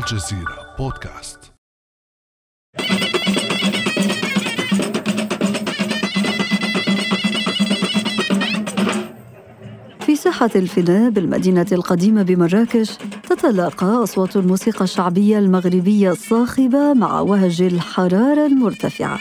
الجزيرة بودكاست. في ساحة الفناء بالمدينة القديمة بمراكش تتلاقى أصوات الموسيقى الشعبية المغربية الصاخبة مع وهج الحرارة المرتفعة.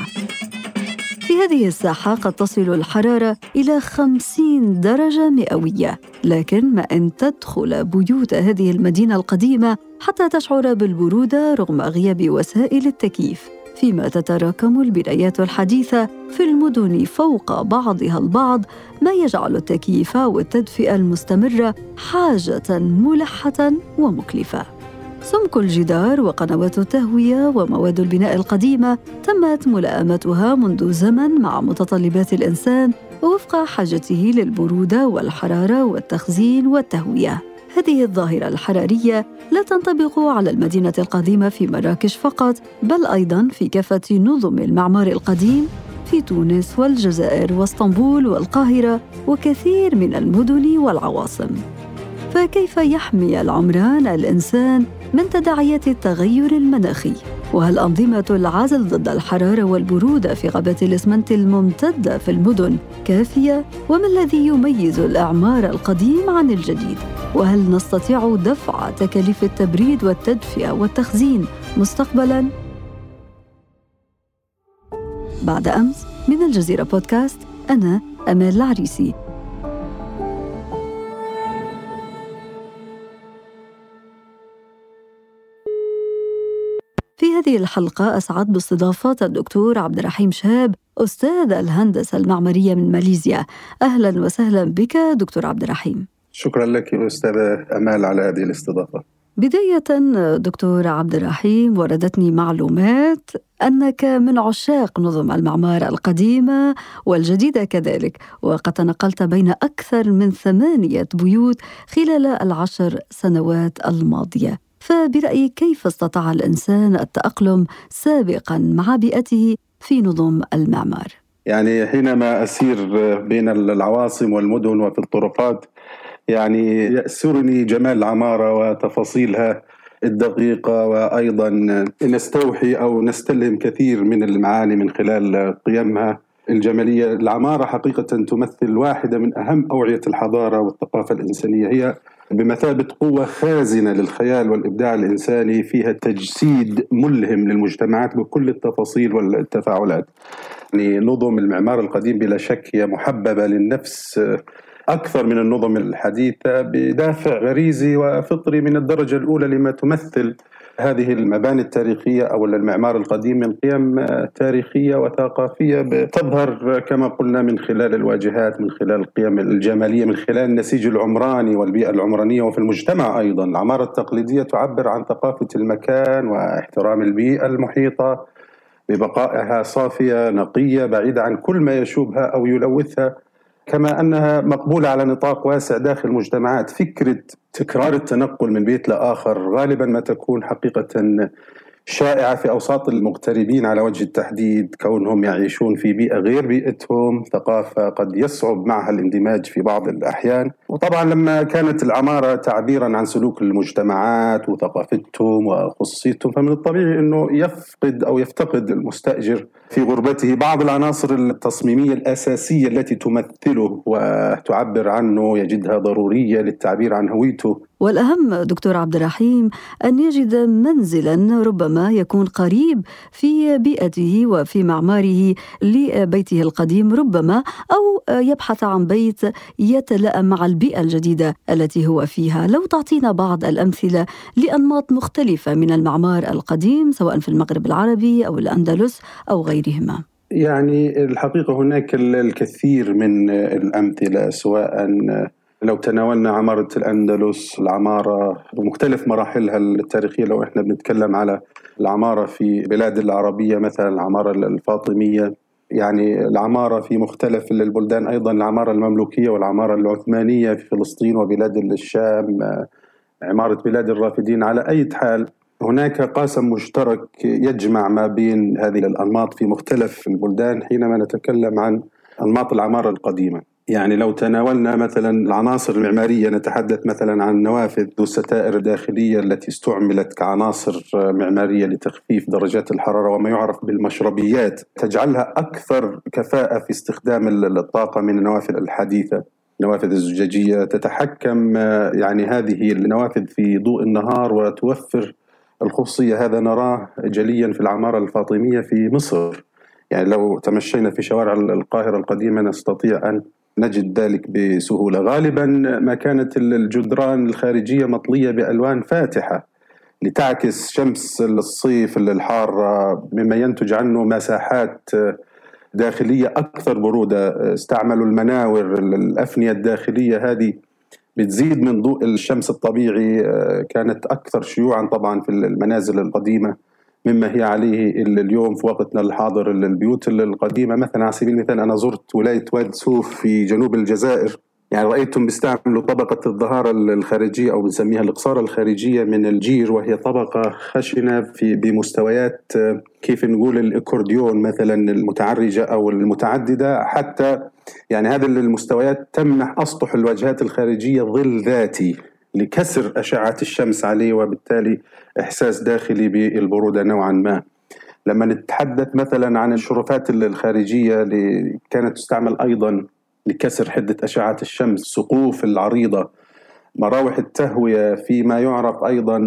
في هذه الساحة قد تصل الحرارة إلى 50 درجة مئوية. لكن ما إن تدخل بيوت هذه المدينة القديمة حتى تشعر بالبرودة رغم غياب وسائل التكييف. فيما تتراكم البنايات الحديثة في المدن فوق بعضها البعض ما يجعل التكييف والتدفئة المستمرة حاجة ملحة ومكلفة. سمك الجدار وقنوات التهوية ومواد البناء القديمة تمت ملائمتها منذ زمن مع متطلبات الإنسان وفق حاجته للبرودة والحرارة والتخزين والتهوية. هذه الظاهرة الحرارية لا تنطبق على المدينة القديمة في مراكش فقط بل أيضا في كافة نظم المعمار القديم في تونس والجزائر واسطنبول والقاهرة وكثير من المدن والعواصم. فكيف يحمي العمران الإنسان من تداعيات التغير المناخي؟ وهل أنظمة العزل ضد الحرارة والبرودة في غابات الإسمنت الممتدة في المدن كافية؟ وما الذي يميز الإعمار القديم عن الجديد؟ وهل نستطيع دفع تكاليف التبريد والتدفئة والتخزين مستقبلاً؟ بعد أمس من الجزيرة بودكاست أنا أمال العريسي هذه الحلقة أسعد باستضافة الدكتور عبد الرحيم شهاب أستاذ الهندسة المعمارية من ماليزيا. أهلا وسهلا بك دكتور عبد الرحيم شكرا لك أستاذة أمال على هذه الاستضافة. بداية دكتور عبد الرحيم وردتني معلومات أنك من عشاق نظم المعمار القديمة والجديدة كذلك وقد تنقلت بين أكثر من ثمانية بيوت خلال العشر سنوات الماضية. فبرأيك كيف استطاع الإنسان التأقلم سابقا مع بيئته في نظم المعمار؟ يعني حينما أسير بين العواصم والمدن وفي الطرقات يعني يأسرني جمال العمارة وتفاصيلها الدقيقة وأيضا نستوحي أو نستلهم كثير من المعاني من خلال قيمها الجمالية العمارة حقيقة تمثل واحدة من أهم أوعية الحضارة والثقافة الإنسانية هي بمثابة قوة خازنة للخيال والإبداع الإنساني فيها تجسيد ملهم للمجتمعات بكل التفاصيل والتفاعلات. يعني نظم المعمار القديم بلا شك هي محببة للنفس أكثر من النظم الحديثة بدافع غريزي وفطري من الدرجة الأولى لما تمثل هذه المباني التاريخية أو المعمار القديم من قيم تاريخية وثقافية تظهر كما قلنا من خلال الواجهات من خلال القيم الجمالية من خلال النسيج العمراني والبيئة العمرانية وفي المجتمع أيضا. العمارة التقليدية تعبر عن ثقافة المكان واحترام البيئة المحيطة ببقائها صافية نقية بعيدة عن كل ما يشوبها أو يلوثها. كما أنها مقبولة على نطاق واسع داخل المجتمعات، فكرة تكرار التنقل من بيت لآخر غالبا ما تكون حقيقة شائعة في أوساط المغتربين على وجه التحديد كونهم يعيشون في بيئة غير بيئتهم، ثقافة قد يصعب معها الاندماج في بعض الأحيان، وطبعا لما كانت العماره تعبيرا عن سلوك المجتمعات وثقافتهم وخصوصيتهم فمن الطبيعي إنه يفقد أو يفتقد المستأجر في غربته بعض العناصر التصميمية الأساسية التي تمثله وتعبر عنه يجدها ضرورية للتعبير عن هويته. والأهم دكتور عبد الرحيم أن يجد منزلا ربما يكون قريب في بيئته وفي معماره لبيته القديم ربما أو يبحث عن بيت يتلائم مع البيئة الجديدة التي هو فيها. لو تعطينا بعض الأمثلة لأنماط مختلفة من المعمار القديم سواء في المغرب العربي أو الأندلس أو غيرهما. يعني الحقيقة هناك الكثير من الأمثلة سواء لو تناولنا عمارة الأندلس العمارة بمختلف مراحلها التاريخية. لو إحنا بنتكلم على العمارة في بلاد العربية مثلا العمارة الفاطمية يعني العمارة في مختلف البلدان أيضا العمارة المملوكية والعمارة العثمانية في فلسطين وبلاد الشام عمارة بلاد الرافدين. على أي حال هناك قاسم مشترك يجمع ما بين هذه الأنماط في مختلف البلدان حينما نتكلم عن أنماط العمارة القديمة. يعني لو تناولنا مثلا العناصر المعمارية نتحدث مثلا عن النوافذ ذو الستائر الداخلية التي استعملت كعناصر معمارية لتخفيف درجات الحرارة وما يعرف بالمشربيات. تجعلها أكثر كفاءة في استخدام الطاقة من النوافذ الحديثة. النوافذ الزجاجية تتحكم يعني هذه النوافذ في ضوء النهار وتوفر الخصوصية. هذا نراه جليا في العمارة الفاطمية في مصر. يعني لو تمشينا في شوارع القاهرة القديمة نستطيع أن نجد ذلك بسهولة. غالبا ما كانت الجدران الخارجية مطلية بألوان فاتحة لتعكس شمس الصيف الحارة مما ينتج عنه مساحات داخلية أكثر برودة. استعملوا المناور الأفنية الداخلية هذه بتزيد من ضوء الشمس الطبيعي كانت أكثر شيوعا طبعا في المنازل القديمة. مما هي عليه اليوم في وقتنا الحاضر البيوت القديمة. مثلا على سبيل المثال أنا زرت ولاية واد سوف في جنوب الجزائر. يعني رأيتم بيستعملوا طبقة الظهارة الخارجية أو بنسميها الإقصارة الخارجية من الجير وهي طبقة خشنة في بمستويات كيف نقول الإكورديون مثلا المتعرجة أو المتعددة. حتى يعني هذه المستويات تمنح أسطح الواجهات الخارجية ظل ذاتي. لكسر أشعة الشمس عليه وبالتالي إحساس داخلي بالبرودة نوعا ما. لما نتحدث مثلا عن الشرفات الخارجية اللي كانت تستعمل أيضا لكسر حدة أشعة الشمس سقوف العريضة مراوح التهوية فيما يعرف أيضا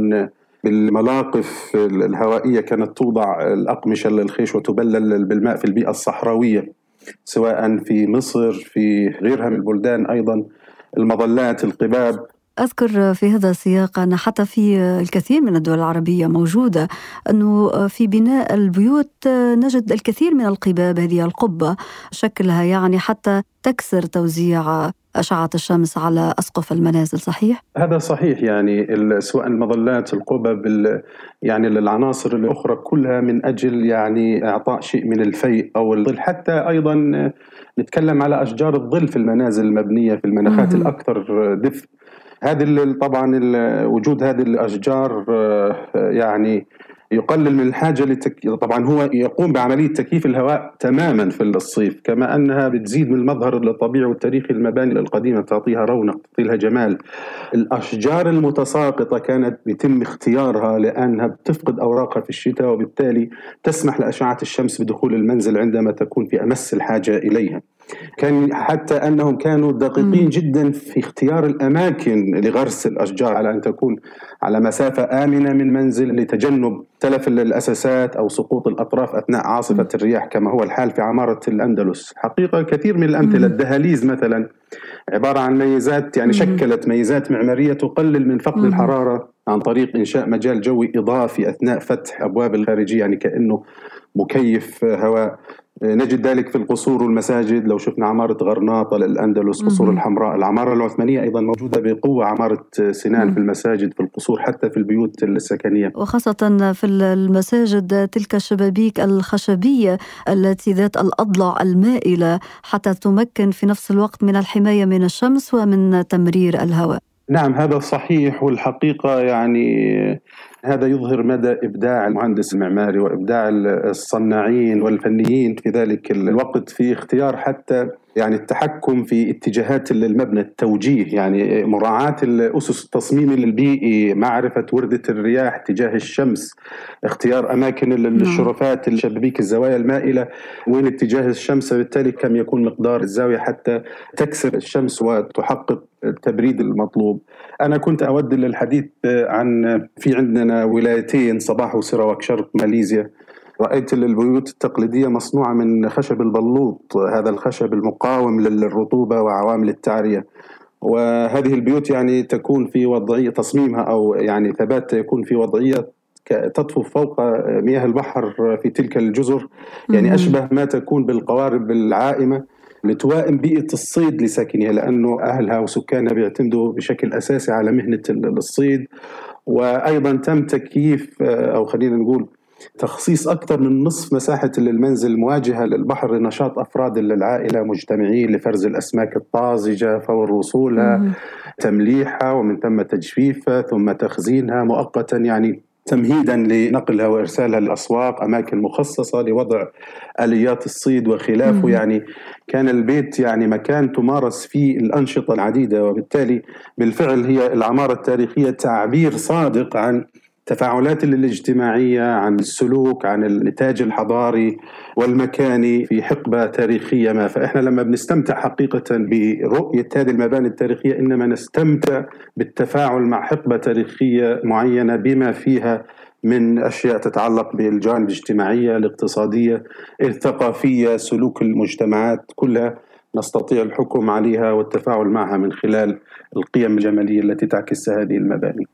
بالملاقف الهوائية كانت توضع الأقمشة للخيش وتبلل بالماء في البيئة الصحراوية سواء في مصر في غيرها من البلدان أيضا المظلات القباب. أذكر في هذا السياق أن حتى في الكثير من الدول العربية موجودة أنه في بناء البيوت نجد الكثير من القباب هذه القبة. شكلها يعني حتى تكسر توزيع أشعة الشمس على أسقف المنازل صحيح؟ هذا صحيح يعني سواء المظلات القبب يعني العناصر الأخرى كلها من أجل يعني إعطاء شيء من الفيء أو الظل. حتى أيضا نتكلم على أشجار الظل في المنازل المبنية في المناخات الأكثر دفء. هذه طبعا وجود هذه الأشجار آه، يعني يقلل من الحاجة لتك... طبعا هو يقوم بعملية تكييف الهواء تماما في الصيف كما أنها بتزيد من المظهر الطبيعي والتاريخي المباني القديمة تعطيها رونق تعطي لها جمال. الأشجار المتساقطة كانت بيتم اختيارها لأنها بتفقد أوراقها في الشتاء وبالتالي تسمح لأشعة الشمس بدخول المنزل عندما تكون في أمس الحاجة إليها. كان حتى أنهم كانوا دقيقين جدا في اختيار الأماكن لغرس الأشجار على أن تكون على مسافة آمنة من منزل لتجنب تلف الأساسات أو سقوط الأطراف أثناء عاصفة الرياح كما هو الحال في عمارة الأندلس، حقيقة كثير من الأمثلة. الدهاليز مثلا عبارة عن ميزات يعني شكلت ميزات معمارية تقلل من فقد الحرارة عن طريق إنشاء مجال جوي إضافي أثناء فتح أبواب الخارجية يعني كأنه مكيف هواء. نجد ذلك في القصور والمساجد. لو شفنا عمارة غرناطة الأندلس قصور الحمراء. العمارة العثمانية أيضا موجودة بقوة. عمارة سنان في المساجد في القصور حتى في البيوت السكنية. وخاصة في المساجد تلك الشبابيك الخشبية التي ذات الأضلع المائلة حتى تمكن في نفس الوقت من الحماية من الشمس ومن تمرير الهواء. نعم هذا صحيح والحقيقة يعني هذا يظهر مدى إبداع المهندس المعماري وإبداع الصناعين والفنيين في ذلك الوقت في اختيار حتى يعني التحكم في اتجاهات المبنى التوجيه يعني مراعاة الأسس التصميم البيئي معرفة وردة الرياح اتجاه الشمس اختيار أماكن نعم. الشرفات الشبابيك الزوايا المائلة وين اتجاه الشمس؟ بالتالي كم يكون مقدار الزاوية حتى تكسر الشمس وتحقق التبريد المطلوب؟ أنا كنت أود للحديث عن في عندنا ولايتين صباح وسراوك شرق ماليزيا. رأيت البيوت التقليدية مصنوعة من خشب البلوط هذا الخشب المقاوم للرطوبة وعوامل التعرية. وهذه البيوت يعني تكون في وضعية تصميمها أو يعني ثباتها يكون في وضعية تطفو فوق مياه البحر في تلك الجزر. يعني أشبه ما تكون بالقوارب العائمة لتوائم بيئة الصيد لساكنها لأنه أهلها وسكانها بيعتمدوا بشكل أساسي على مهنة الصيد. وأيضا تم تكييف أو خلينا نقول تخصيص أكثر من نصف مساحة المنزل مواجهة للبحر لنشاط أفراد العائلة مجتمعين لفرز الأسماك الطازجة فور وصولها تمليحها ومن ثم تجفيفها ثم تخزينها مؤقتا يعني تمهيدا لنقلها وإرسالها للأسواق أماكن مخصصة لوضع آليات الصيد وخلافه. يعني كان البيت يعني مكان تمارس فيه الأنشطة العديدة وبالتالي بالفعل هي العمارة التاريخية تعبير صادق عن تفاعلات الاجتماعية عن السلوك عن النتاج الحضاري والمكاني في حقبة تاريخية ما فإحنا لما بنستمتع حقيقة برؤية هذه المباني التاريخية إنما نستمتع بالتفاعل مع حقبة تاريخية معينة بما فيها من أشياء تتعلق بالجوانب الاجتماعية، الاقتصادية، الثقافية، سلوك المجتمعات كلها نستطيع الحكم عليها والتفاعل معها من خلال القيم الجمالية التي تعكسها هذه المباني.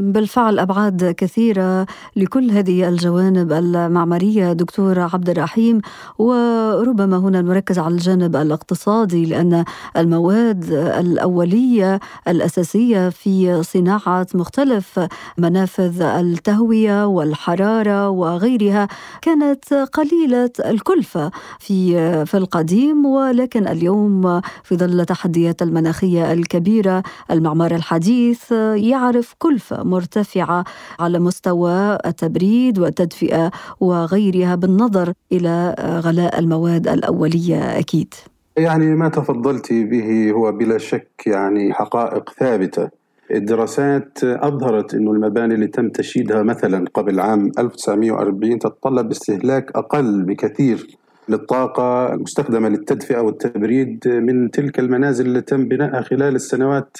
بالفعل أبعاد كثيرة لكل هذه الجوانب المعمارية دكتور عبد الرحيم. وربما هنا نركز على الجانب الاقتصادي لأن المواد الأولية الأساسية في صناعة مختلف منافذ التهوية والحرارة وغيرها كانت قليلة الكلفة في في القديم. ولكن اليوم في ظل التحديات المناخية الكبيرة المعمار الحديث يعرف كلفة مرتفعة على مستوى التبريد والتدفئة وغيرها بالنظر إلى غلاء المواد الأولية أكيد. يعني ما تفضلت به هو بلا شك يعني حقائق ثابتة. الدراسات أظهرت أن المباني اللي تم تشييدها مثلا قبل عام 1940 تتطلب استهلاك أقل بكثير للطاقة المستخدمة للتدفئة والتبريد من تلك المنازل اللي تم بنائها خلال السنوات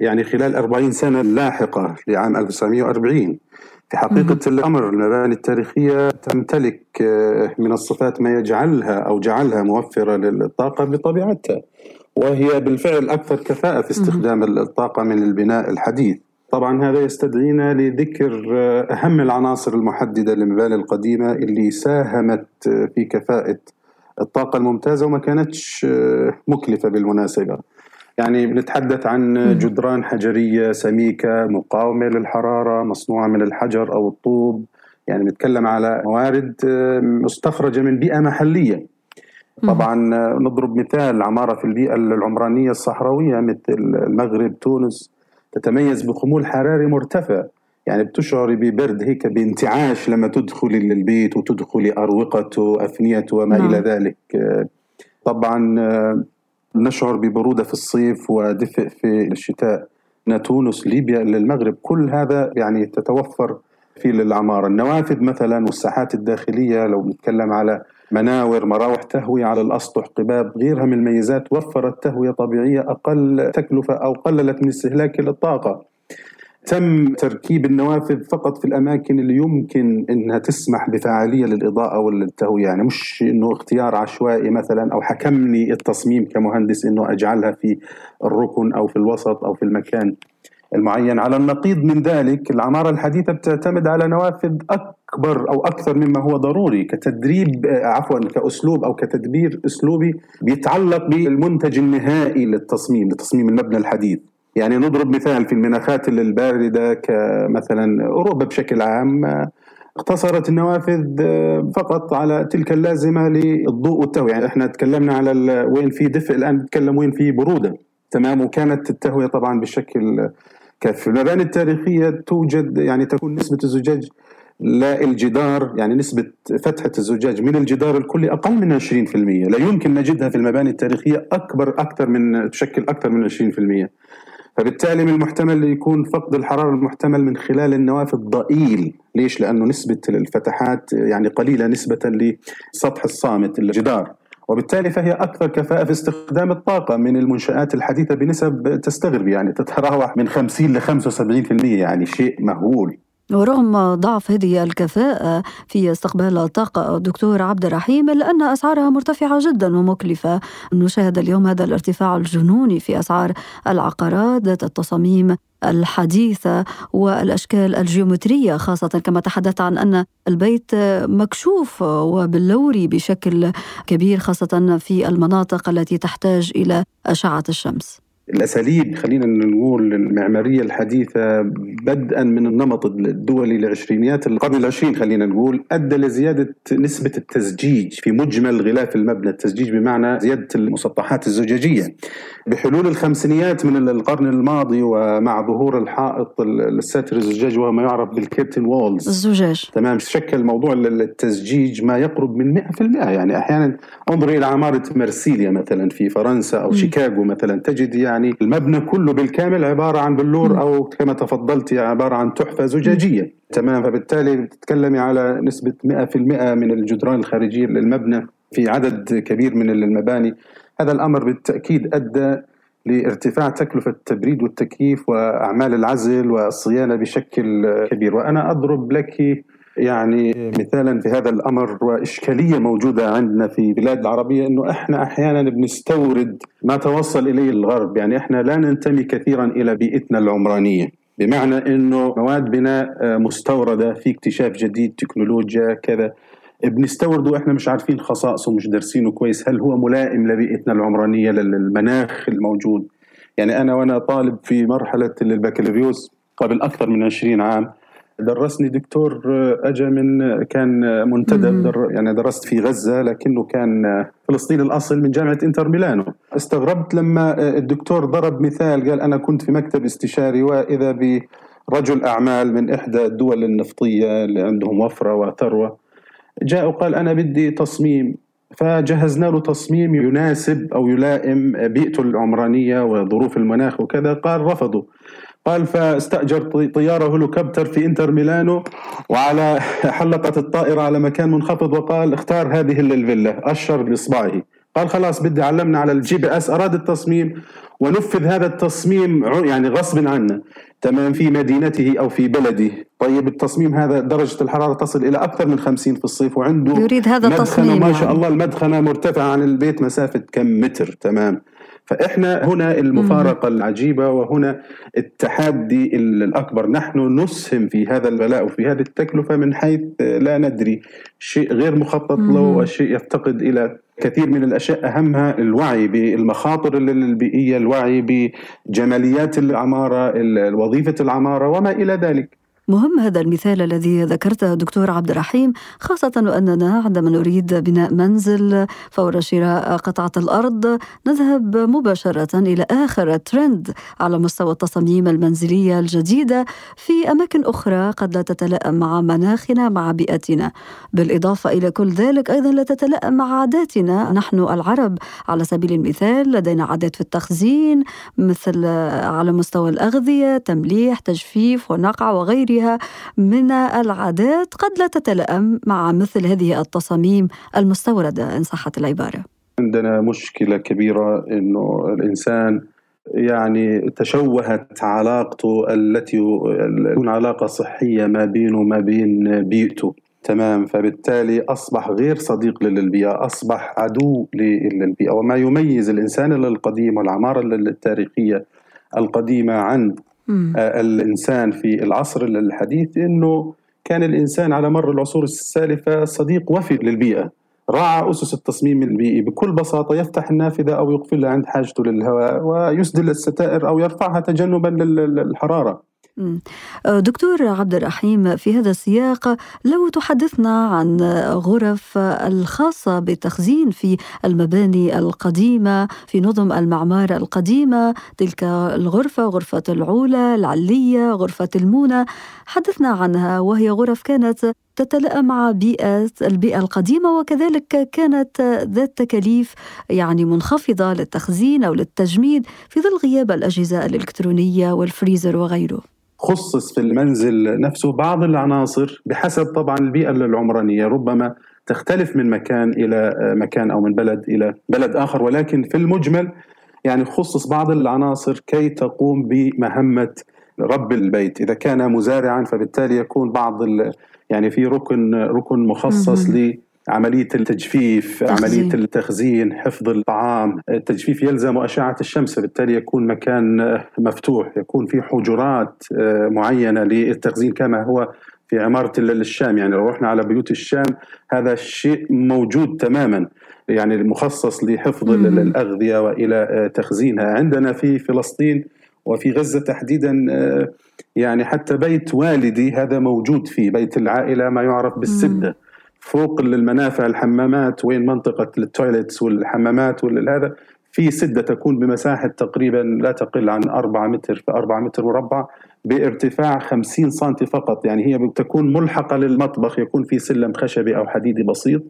يعني خلال 40 سنة اللاحقة لعام 1940 في حقيقة الأمر المباني التاريخية تمتلك آه، من الصفات ما يجعلها أو جعلها موفرة للطاقة بطبيعتها وهي بالفعل أكثر كفاءة في استخدام الطاقة من البناء الحديث. طبعا هذا يستدعينا لذكر آه، أهم العناصر المحددة للمباني القديمة اللي ساهمت آه، في كفاءة الطاقة الممتازة وما كانتش آه، مكلفة بالمناسبة. يعني بنتحدث عن جدران حجرية سميكة مقاومة للحرارة مصنوعة من الحجر أو الطوب. يعني بنتكلم على موارد مستخرجة من بيئة محلية. طبعا نضرب مثال عمارة في البيئة العمرانية الصحراوية مثل المغرب تونس. تتميز بخمول حراري مرتفع. يعني بتشعري ببرد هيك بانتعاش لما تدخلي للبيت وتدخلي أروقته أفنيته وما نعم. إلى ذلك. طبعا نشعر ببرودة في الصيف ودفء في الشتاء. تونس ليبيا للمغرب كل هذا يعني تتوفر في العمارة النوافذ مثلا والساحات الداخلية لو نتكلم على مناور مراوح تهوية على الأسطح قباب غيرها من الميزات وفرت تهوية طبيعية أقل تكلفة أو قللت من استهلاك الطاقة. تم تركيب النوافذ فقط في الأماكن اللي يمكن إنها تسمح بفعالية للإضاءة والتهوية. يعني مش إنه اختيار عشوائي مثلا أو حكمني التصميم كمهندس إنه أجعلها في الركن أو في الوسط أو في المكان المعين. على النقيض من ذلك العمارة الحديثة بتعتمد على نوافذ أكبر أو أكثر مما هو ضروري كتدريب عفوا كأسلوب أو كتدبير أسلوبي بيتعلق بالمنتج النهائي للتصميم لتصميم المبنى الحديث. يعني نضرب مثال في المناخات الباردة كمثلا أوروبا بشكل عام اقتصرت النوافذ فقط على تلك اللازمة للضوء والتهوية. يعني إحنا تكلمنا على وين في دفء الآن نتكلم وين في برودة. تمام؟ وكانت التهوية طبعا بشكل كيف في المباني التاريخية توجد يعني تكون نسبة الزجاج لا الجدار يعني نسبة فتحة الزجاج من الجدار الكلي أقل من 20% لا يمكن نجدها في المباني التاريخية أكبر أكثر من تشكل أكثر من 20% فبالتالي من المحتمل يكون فقد الحرارة المحتمل من خلال النوافذ ضئيل ليش؟ لأنه نسبة الفتحات يعني قليلة نسبة لسطح الصامت الجدار. وبالتالي فهي أكثر كفاءة في استخدام الطاقة من المنشآت الحديثة بنسب تستغرب يعني تتراوح من 50 ل 75% يعني شيء مهول. ورغم ضعف هذه الكفاءة في استقبال الطاقة دكتور عبد الرحيم إلا أن أسعارها مرتفعة جدا ومكلفة. نشاهد اليوم هذا الارتفاع الجنوني في أسعار العقارات ذات التصاميم الحديثة والأشكال الجيومترية خاصة كما تحدثت عن أن البيت مكشوف وباللوري بشكل كبير خاصة في المناطق التي تحتاج إلى أشعة الشمس. الأساليب خلينا نقول المعمارية الحديثة بدءا من النمط الدولي العشرينيات القرن العشرين خلينا نقول أدى لزيادة نسبة التزجيج في مجمل غلاف المبنى، التزجيج بمعنى زيادة المسطحات الزجاجية. بحلول الخمسينيات من القرن الماضي ومع ظهور الحائط الساتر الزجاج وهو ما يعرف بالكيرتن وولز الزجاج تمام شكل موضوع التزجيج ما يقرب من 100% يعني أحيانا انظر إلى عمارة مرسيليا مثلا في فرنسا أو م. شيكاغو مثلا تجد يعني المبنى كله بالكامل عبارة عن بلور. أو كما تفضلت عبارة عن تحفة زجاجية. تمام فبالتالي بتتكلمي على نسبة 100% من الجدران الخارجية للمبنى في عدد كبير من المباني. هذا الأمر بالتأكيد أدى لارتفاع تكلفة التبريد والتكييف وأعمال العزل والصيانة بشكل كبير. وأنا أضرب لك يعني مثالا في هذا الأمر وإشكالية موجودة عندنا في بلاد العربية إنه إحنا أحيانا بنستورد ما توصل إليه الغرب. يعني إحنا لا ننتمي كثيرا إلى بيئتنا العمرانية. بمعنى إنه مواد بناء مستوردة في اكتشاف جديد تكنولوجيا كذا. بنستورده وإحنا مش عارفين خصائصه مش دارسينه كويس. هل هو ملائم لبيئتنا العمرانية للمناخ الموجود؟ يعني أنا وأنا طالب في مرحلة البكالوريوس قبل أكثر من 20 عام درسني دكتور اجى من كان منتدب. در يعني درست في غزة لكنه كان فلسطيني الأصل من جامعة إنتر ميلانو. استغربت لما الدكتور ضرب مثال قال أنا كنت في مكتب استشاري وإذا برجل أعمال من إحدى الدول النفطية اللي عندهم وفرة وثروة جاء وقال أنا بدي تصميم. فجهزنا له تصميم يناسب أو يلائم بيئته العمرانية وظروف المناخ وكذا قال رفضوا. قال فاستأجر طيارة هليكوبتر في إنتر ميلانو وعلى حلقت الطائرة على مكان منخفض. وقال اختار هذه الفيلا أشر بإصبعه قال خلاص بدي علمنا على ال GPS أراد التصميم ونفذ هذا التصميم يعني غصب عنا تمام في مدينته أو في بلده. طيب التصميم هذا درجة الحرارة تصل إلى أكثر من 50 في الصيف وعنده يريد هذا التصميم ما شاء يعني. الله المدخنة مرتفعة عن البيت مسافة كم متر. تمام. فإحنا هنا المفارقة العجيبة وهنا التحدي الأكبر. نحن نسهم في هذا البلاء وفي هذه التكلفة من حيث لا ندري. شيء غير مخطط له وشيء يفتقد إلى كثير من الأشياء. أهمها الوعي بالمخاطر البيئية، الوعي بجماليات العمارة، وظيفة العمارة وما إلى ذلك. مهم هذا المثال الذي ذكرته دكتور عبد الرحيم خاصة وأننا عندما نريد بناء منزل فور شراء قطعة الأرض نذهب مباشرة إلى آخر ترند على مستوى التصاميم المنزلية الجديدة في أماكن أخرى قد لا تتلائم مع مناخنا مع بيئتنا. بالإضافة إلى كل ذلك أيضا لا تتلائم مع عاداتنا. نحن العرب على سبيل المثال لدينا عادات في التخزين مثل على مستوى الأغذية تمليح تجفيف ونقع وغيرها. غيرها من العادات قد لا تتلائم مع مثل هذه التصاميم المستوردة إن صحت العبارة. عندنا مشكلة كبيرة إنه الإنسان يعني تشوهت علاقته التي تكون علاقة صحية ما بينه وما بين بيئته. تمام. فبالتالي أصبح غير صديق للبيئة أصبح عدو للبيئة. وما يميز الإنسان القديم والعمارة التاريخية القديمة عن آه، الإنسان في العصر الحديث إنه كان الإنسان على مر العصور السالفة صديق وفي للبيئة. راعى أسس التصميم البيئي بكل بساطة يفتح النافذة أو يقفلها عند حاجته للهواء ويسدل الستائر أو يرفعها تجنبا للحرارة. أه، دكتور عبد الرحيم في هذا السياق لو تحدثنا عن غرف الخاصة بالتخزين في المباني القديمة في نظم المعمار القديمة تلك الغرفة غرفة العولة العلية غرفة المونة حدثنا عنها وهي غرف كانت تتلائم مع بيئة البيئة القديمة وكذلك كانت ذات تكاليف يعني منخفضة للتخزين أو للتجميد في ظل غياب الأجهزة الإلكترونية والفريزر وغيره. خصص في المنزل نفسه بعض العناصر بحسب طبعا البيئة العمرانية. ربما تختلف من مكان إلى مكان أو من بلد إلى بلد آخر ولكن في المجمل يعني خصص بعض العناصر كي تقوم بمهمة رب البيت. إذا كان مزارعا فبالتالي يكون بعض يعني في ركن ركن مخصص عملية التجفيف تخزين. عملية التخزين حفظ الطعام. التجفيف يلزم أشعة الشمس بالتالي يكون مكان مفتوح يكون في حجرات آه، معينة للتخزين كما هو في عمارة الشام. يعني لو رحنا على بيوت الشام هذا الشيء موجود تماما. يعني مخصص لحفظ الأغذية وإلى تخزينها. عندنا في فلسطين وفي غزة تحديدا يعني حتى بيت والدي هذا موجود فيه بيت العائلة ما يعرف بالسدة. فوق المنافع الحمامات وين منطقة التويلتس والحمامات هذا في سدة تكون بمساحة تقريبا لا تقل عن 4 متر في 4 متر مربع بارتفاع 50 سم فقط. يعني هي تكون ملحقة للمطبخ يكون في سلم خشبي أو حديدي بسيط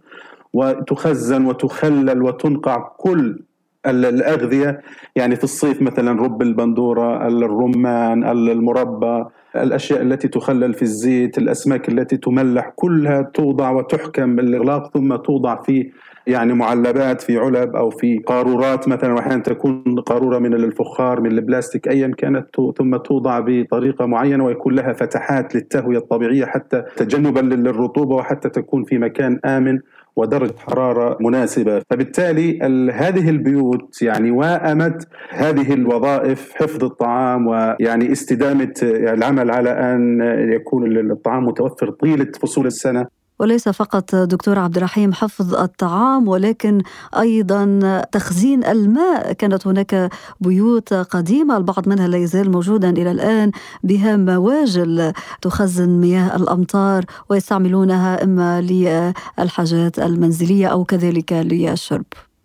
وتخزن وتخلل وتنقع كل الأغذية. يعني في الصيف مثلا رب البندورة الرمان المربى الأشياء التي تخلل في الزيت الأسماك التي تملح كلها توضع وتحكم بالإغلاق ثم توضع في يعني معلبات في علب أو في قارورات مثلا واحيانا تكون قارورة من الفخار من البلاستيك ايا كانت ثم توضع بطريقة معينة ويكون لها فتحات للتهوية الطبيعية حتى تجنبا للرطوبة وحتى تكون في مكان آمن ودرجة حرارة مناسبة. فبالتالي هذه البيوت يعني وائمت هذه الوظائف حفظ الطعام ويعني استدامة العمل على أن يكون الطعام متوفر طيلة فصول السنة. وليس فقط دكتور عبد الرحيم حفظ الطعام ولكن أيضا تخزين الماء. كانت هناك بيوت قديمة البعض منها لا يزال موجودا إلى الآن بها مواجل تخزن مياه الأمطار ويستعملونها إما للحاجات المنزلية أو كذلك للشرب.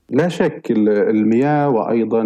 لا شك المياه وأيضا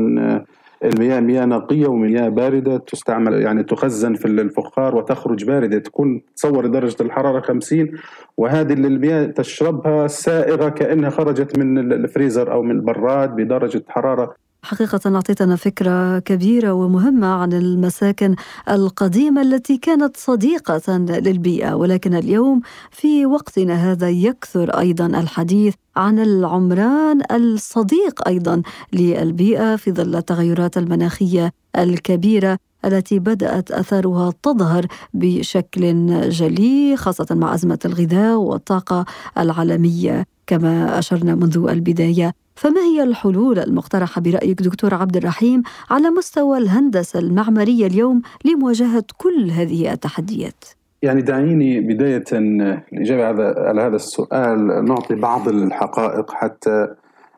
المياه مياه نقية ومياه باردة تستعمل يعني تخزن في الفخار وتخرج باردة تكون تصور درجة الحرارة 50 وهذه المياه تشربها سائغة كأنها خرجت من الفريزر أو من البراد بدرجة حرارة حقيقة أعطيتنا فكرة كبيرة ومهمة عن المساكن القديمة التي كانت صديقة للبيئة ولكن اليوم في وقتنا هذا يكثر أيضا الحديث عن العمران الصديق أيضا للبيئة في ظل التغيرات المناخية الكبيرة التي بدأت أثارها تظهر بشكل جلي خاصة مع أزمة الغذاء والطاقة العالمية. كما أشرنا منذ البداية فما هي الحلول المقترحة برأيك دكتور عبد الرحيم على مستوى الهندسة المعمارية اليوم لمواجهة كل هذه التحديات؟ يعني دعيني بداية الإجابة على هذا السؤال نعطي بعض الحقائق حتى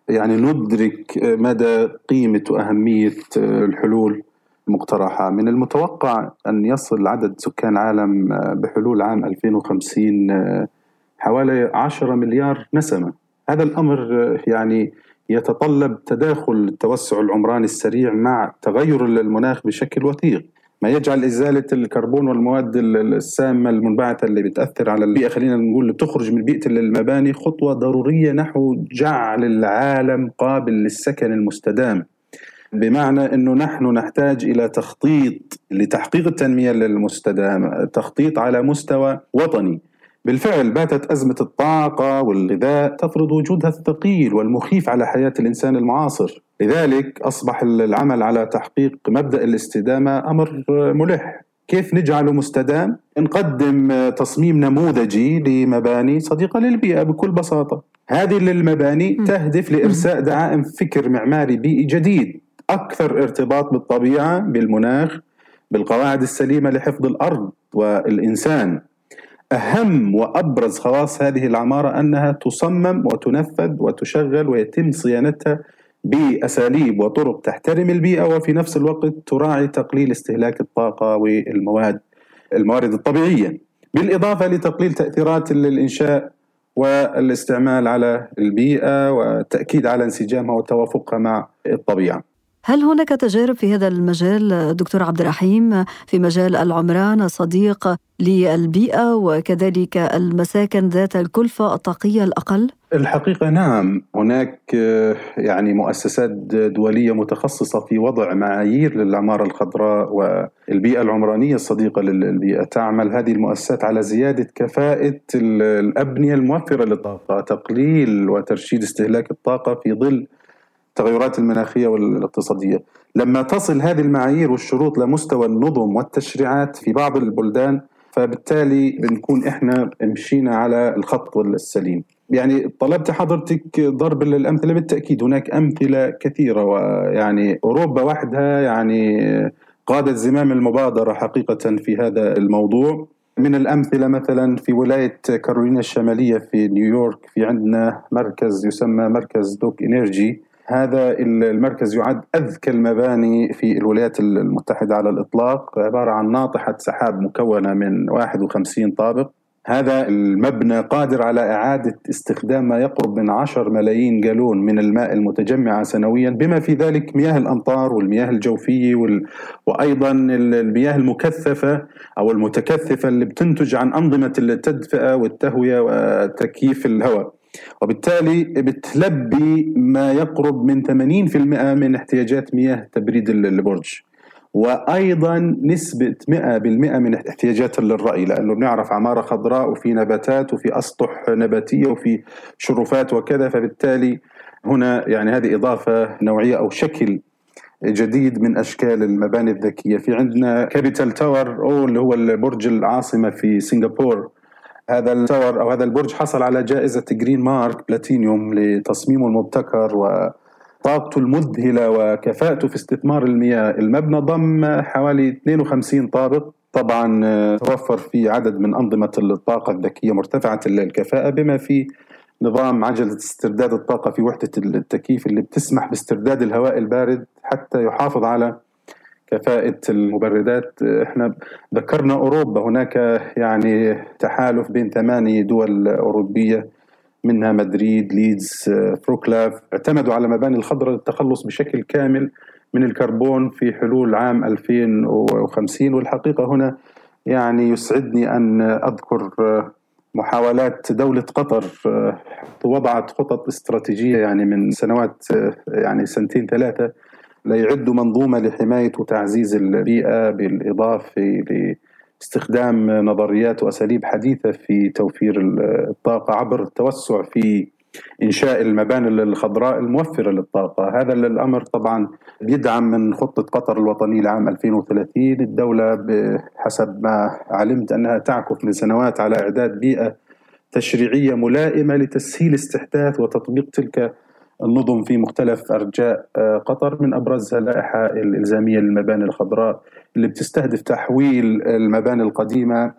يعني ندرك مدى قيمة وأهمية الحلول المقترحة من المتوقع أن يصل عدد سكان العالم بحلول عام 2050 حوالي 10 مليار نسمة. هذا الأمر يعني يتطلب تداخل التوسع العمراني السريع مع تغير المناخ بشكل وثيق. ما يجعل إزالة الكربون والمواد السامة المنبعثة اللي بتأثر على البيئة خلينا نقول اللي بتخرج من بيئة المباني خطوة ضرورية نحو جعل العالم قابل للسكن المستدام. بمعنى أنه نحن نحتاج إلى تخطيط لتحقيق التنمية المستدامة تخطيط على مستوى وطني. بالفعل باتت أزمة الطاقة والغذاء تفرض وجودها الثقيل والمخيف على حياة الإنسان المعاصر. لذلك أصبح العمل على تحقيق مبدأ الاستدامة أمر ملح. كيف نجعله مستدام؟ نقدم تصميم نموذجي لمباني صديقة للبيئة بكل بساطة. هذه المباني تهدف لإرساء دعائم فكر معماري بيئي جديد. أكثر ارتباط بالطبيعة بالمناخ بالقواعد السليمة لحفظ الأرض والإنسان. أهم وأبرز خواص هذه العمارة أنها تصمم وتنفذ وتشغل ويتم صيانتها بأساليب وطرق تحترم البيئة وفي نفس الوقت تراعي تقليل استهلاك الطاقة والمواد الموارد الطبيعية بالإضافة لتقليل تأثيرات الإنشاء والاستعمال على البيئة والتأكيد على انسجامها وتوافقها مع الطبيعة. هل هناك تجارب في هذا المجال دكتور عبد الرحيم في مجال العمران الصديق للبيئة وكذلك المساكن ذات الكلفة الطاقية الأقل؟ الحقيقة نعم هناك يعني مؤسسات دولية متخصصة في وضع معايير للعمارة الخضراء والبيئة العمرانية الصديقة للبيئة تعمل هذه المؤسسات على زيادة كفاءة الأبنية الموفرة للطاقة تقليل وترشيد استهلاك الطاقة في ظل التغيرات المناخية والاقتصادية. لما تصل هذه المعايير والشروط لمستوى النظم والتشريعات في بعض البلدان فبالتالي بنكون إحنا مشينا على الخط السليم. يعني طلبت حضرتك ضرب الامثله بالتأكيد. هناك أمثلة كثيرة ويعني أوروبا وحدها يعني قادت زمام المبادرة حقيقة في هذا الموضوع. من الأمثلة مثلا في ولاية كارولينا الشمالية في نيويورك في عندنا مركز يسمى مركز دوك إنرجي. هذا المركز يعد أذكى المباني في الولايات المتحدة على الإطلاق. عبارة عن ناطحة سحاب مكونة من 51 طابق. هذا المبنى قادر على إعادة استخدام ما يقرب من 10 ملايين جالون من الماء المتجمعة سنويا بما في ذلك مياه الأمطار والمياه الجوفية وال... وأيضا المياه المكثفة أو المتكثفة اللي بتنتج عن أنظمة التدفئة والتهوية وتكييف الهواء. وبالتالي بتلبي ما يقرب من 80% من احتياجات مياه تبريد البرج. وأيضا نسبة 100% من احتياجات للري لأنه بنعرف عمارة خضراء وفي نباتات وفي أسطح نباتية وفي شرفات وكذا فبالتالي هنا يعني هذه إضافة نوعية أو شكل جديد من أشكال المباني الذكية. في عندنا Capital Tower أو اللي هو البرج العاصمة في سنغافور هذا ال tower أو هذا البرج حصل على جائزة Green Mark Platinum لتصميمه المبتكر و طاقته المذهلة وكفاءته في استثمار المياه. المبنى ضم حوالي 52 طابق. طبعا آه، توفر فيه عدد من أنظمة الطاقة الذكية مرتفعة الكفاءة بما في نظام عجلة استرداد الطاقة في وحدة التكييف اللي بتسمح باسترداد الهواء البارد حتى يحافظ على كفاءة المبردات إحنا ذكرنا أوروبا هناك يعني تحالف بين ثمانية دول أوروبية منها مدريد ليدز فروكلاف اعتمدوا على مباني الخضراء للتخلص بشكل كامل من الكربون في حلول عام 2050 والحقيقة هنا يعني يسعدني أن أذكر محاولات دولة قطر وضعت خطط استراتيجية يعني من سنوات يعني سنتين ثلاثة ليعدوا منظومة لحماية وتعزيز البيئة بالإضافة استخدام نظريات وأساليب حديثة في توفير الطاقة عبر التوسع في إنشاء المباني الخضراء الموفرة للطاقة، هذا الأمر طبعا بيدعم من خطة قطر الوطنيه لعام 2030 الدولة بحسب ما علمت أنها تعكف من سنوات على إعداد بيئة تشريعية ملائمة لتسهيل استحداث وتطبيق تلك النظم في مختلف أرجاء آه، قطر من ابرزها اللائحه الإلزامية للمباني الخضراء اللي بتستهدف تحويل المباني القديمة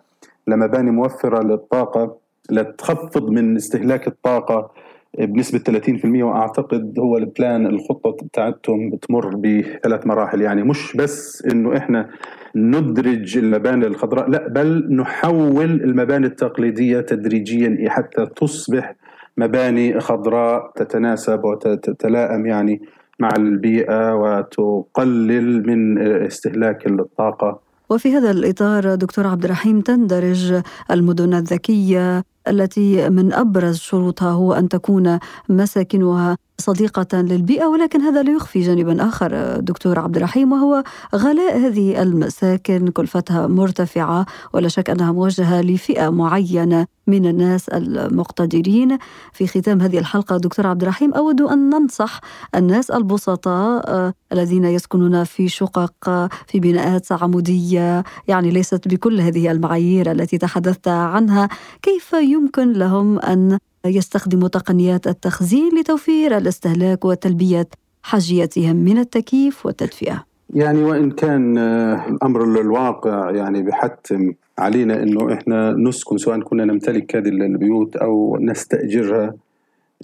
لمباني موفرة للطاقة لتخفض من استهلاك الطاقة بنسبة 30% وأعتقد هو البلان الخطة بتاعتهم بتمر بثلاث مراحل. يعني مش بس إنه إحنا ندرج المباني الخضراء لا بل نحول المباني التقليدية تدريجيا حتى تصبح مباني خضراء تتناسب وتتلائم يعني مع البيئة وتقلل من استهلاك الطاقة. وفي هذا الإطار دكتور عبد الرحيم تندرج المدن الذكية التي من أبرز شروطها هو أن تكون مساكنها صديقة للبيئة ولكن هذا لا يخفي جانبا آخر دكتور عبد الرحيم وهو غلاء هذه المساكن كلفتها مرتفعة ولا شك أنها موجهة لفئة معينة من الناس المقتدرين. في ختام هذه الحلقة دكتور عبد الرحيم أود أن ننصح الناس البسطاء آه، الذين يسكنون في شقق في بناءات عمودية يعني ليست بكل هذه المعايير التي تحدثت عنها كيف يمكن لهم أن يستخدموا تقنيات التخزين لتوفير الاستهلاك وتلبية حاجيتهم من التكييف والتدفئة. يعني وإن كان آه، الأمر الواقع يعني بحتم علينا أنه إحنا نسكن سواء كنا نمتلك هذه البيوت أو نستأجرها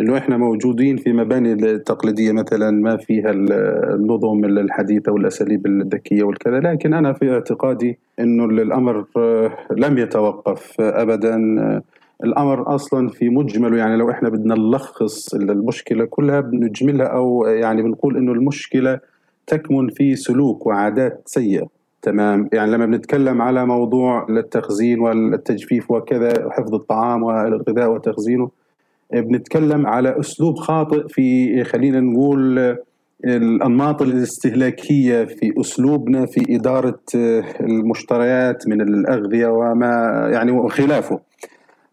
إنه إحنا موجودين في مباني التقليديه مثلا ما فيها النظم الحديثة والأساليب الذكية والكذا. لكن أنا في اعتقادي إنه الامر آه، لم يتوقف ابدا الأمر أصلا في مجمله يعني لو إحنا بدنا نلخص المشكلة كلها بنجملها أو يعني بنقول إنه المشكلة تكمن في سلوك وعادات سيئة. تمام؟ يعني لما بنتكلم على موضوع التخزين والتجفيف وكذا حفظ الطعام والغذاء وتخزينه بنتكلم على أسلوب خاطئ في خلينا نقول الأنماط الاستهلاكية في أسلوبنا في إدارة المشتريات من الأغذية وما يعني وخلافه.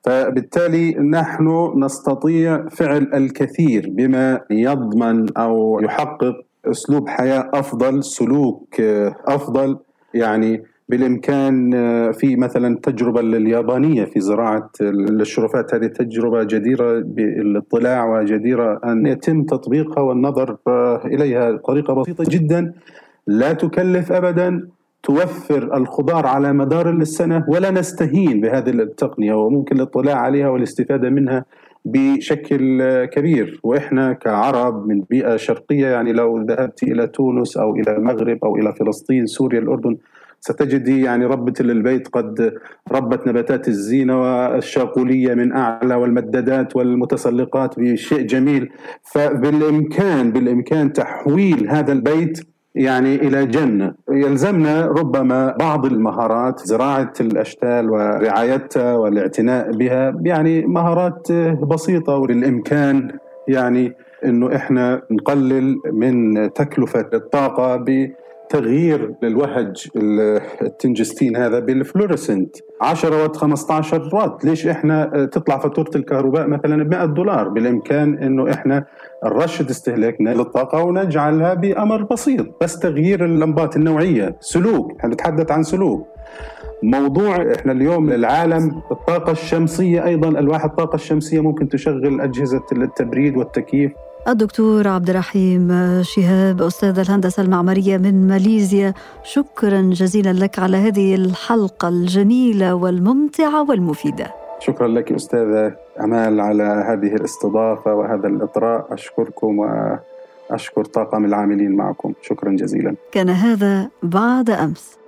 فبالتالي نحن نستطيع فعل الكثير بما يضمن أو يحقق أسلوب حياة أفضل سلوك أفضل. يعني بالإمكان في مثلا التجربه اليابانيه في زراعة الشرفات. هذه تجربة جديرة بالاطلاع وجديرة أن يتم تطبيقها والنظر إليها بطريقة بسيطة جدا. لا تكلف ابدا. توفر الخضار على مدار السنة ولا نستهين بهذه التقنية وممكن الاطلاع عليها والاستفادة منها بشكل كبير. وإحنا كعرب من بيئة شرقية يعني لو ذهبت إلى تونس أو إلى المغرب أو إلى فلسطين سوريا الأردن ستجدي يعني ربة البيت قد ربت نباتات الزينة والشاقولية من أعلى والمددات والمتسلقات بشيء جميل. فبالإمكان بالإمكان تحويل هذا البيت يعني إلى جنه يلزمنا ربما بعض المهارات زراعة الأشتال ورعايتها والاعتناء بها يعني مهارات بسيطة وبالامكان يعني إنه إحنا نقلل من تكلفة الطاقة تغيير للوهج التنجستين هذا بال fluorescent. 10 وات 15 وات ليش إحنا تطلع فاتورة الكهرباء مثلا ب 100 دولار؟ بالإمكان إنه إحنا نرشد استهلاكنا للطاقة ونجعلها بأمر بسيط. بس تغيير اللمبات النوعية. سلوك. إحنا نتحدث عن سلوك. موضوع إحنا اليوم العالم الطاقة الشمسية أيضا. ألواح الطاقة الشمسية ممكن تشغل أجهزة التبريد والتكييف. الدكتور عبد الرحيم شهاب أستاذ الهندسة المعمارية من ماليزيا. شكرا جزيلا لك على هذه الحلقة الجميلة والممتعة والمفيدة. شكرا لك أستاذة أمال على هذه الاستضافة وهذا الإطراء. أشكركم وأشكر طاقم العاملين معكم. شكرا جزيلا. كان هذا بعد أمس.